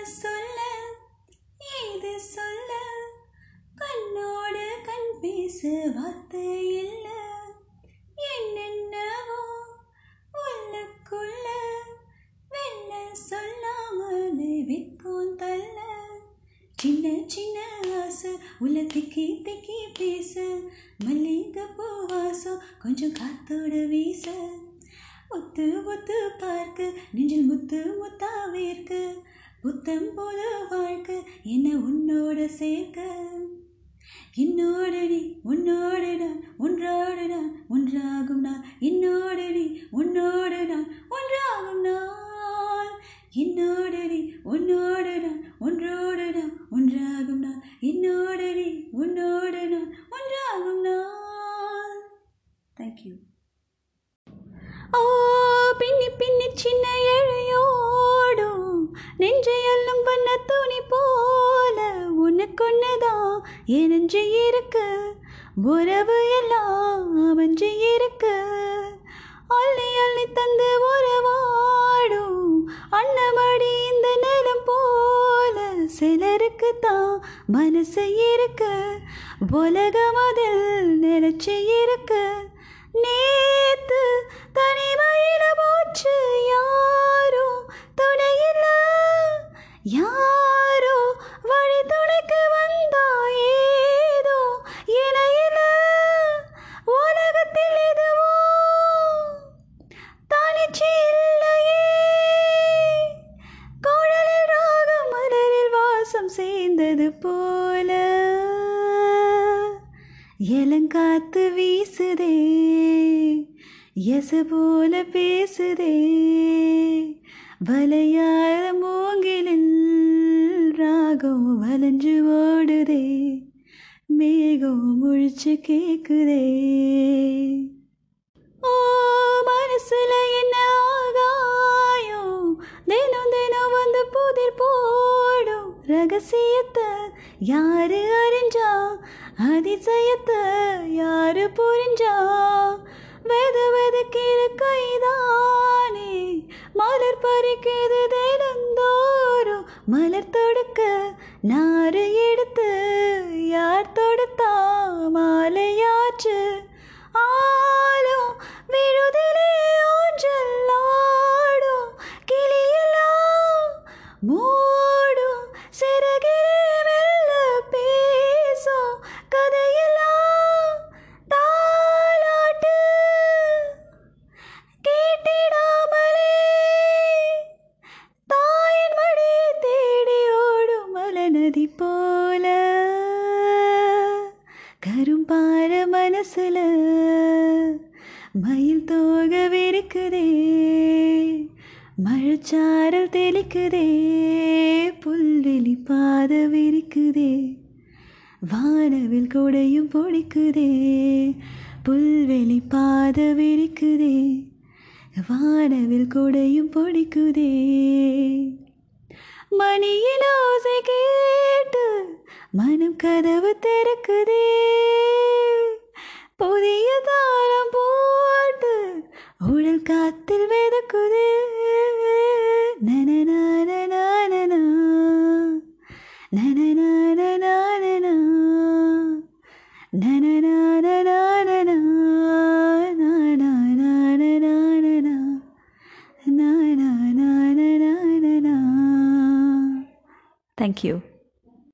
சொல்ல ஏது சொல்ல கண்ணோடு கண் பேசு வார்த்தை இல்ல. என்னென்னவோ உள்ளுக்குள்ள வெள்ள சொல்லாமலே விற்கும் தள்ள. சின்ன சின்ன ஆசை உள்ள திக்கி திக்கி பேச மல்லிகை பூ வாசம் கொஞ்சம் காத்தோட வீச. ஒத்து ஒத்து பார்க்க நெஞ்சில் முத்து முத்தா வேர்க்க. புத்தம் போல வாழ்க்கை என்ன உன்னோட சேர்க்க? என்னோட நீ உன்னோட நான் ஒன்றோட நான் ஒன்றாகும் நான். என்னோடு நீ உன்னோட நான் ஒன்றாகும் நான். என்னோடு நீ உன்னோட நான் ஒன்றோட நான் ஒன்றாகும் நான். என்னோடு நீ உன்னோட நான். ஒன்றாகும் நான் தேங்க்யூ ஓ பின்னி பின்னி சின்ன நெஞ்சையல்லும் பண்ண துணி போல உனக்கொன்னுதான் என் நெஞ்சு இருக்கு. உறவு எல்லாம் அமைஞ்சு இருக்கு. அள்ளி அள்ளி தந்து உறவாடும் அண்ணமடி இந்த நேரம் போல சிலருக்கு தான் மனசு இருக்கு. உலகம் அதில் நினைச்சு இருக்கு. யாரோ வழி துணைக்கு வந்தா ஏதோ இணையில உலகத்தில் எதுவோ தனிச்சு இல்லையே. குழலில் ராகம் மலரில் வாசம் சேர்ந்தது போல. எலங்காத்து வீசுதே எச போல பேசுதே. வலையாத மூங்கிலில் ராகம் வளைஞ்சு ஓடுதே மேகம் முழிச்சு கேக்குதே. ஓ மனசுல என்ன ஆகாயம்? தினம் தினம் வந்து புதிர் போடும் ரகசியத்தை யாரு அறிஞ்சா? அதிசயத்தை யாரு புரிஞ்சா? நாரையே நதி போல கரும்பார மனசுல மயில் தோக விரிக்குதே மழைச்சாரல் தெளிக்குதே புல்வெளி பாத விரிக்குதே வானவில் கொடையும் பொடிக்குதே புல்வெளி பாத விரிக்குதே வானவில் கொடையும் பொடிக்குதே மணியில் ஓசை கேட்டு மனம் கதவு திறக்குதே. புதிய தாளம் போட்டு உடல் காத்தில் வெதக்குதே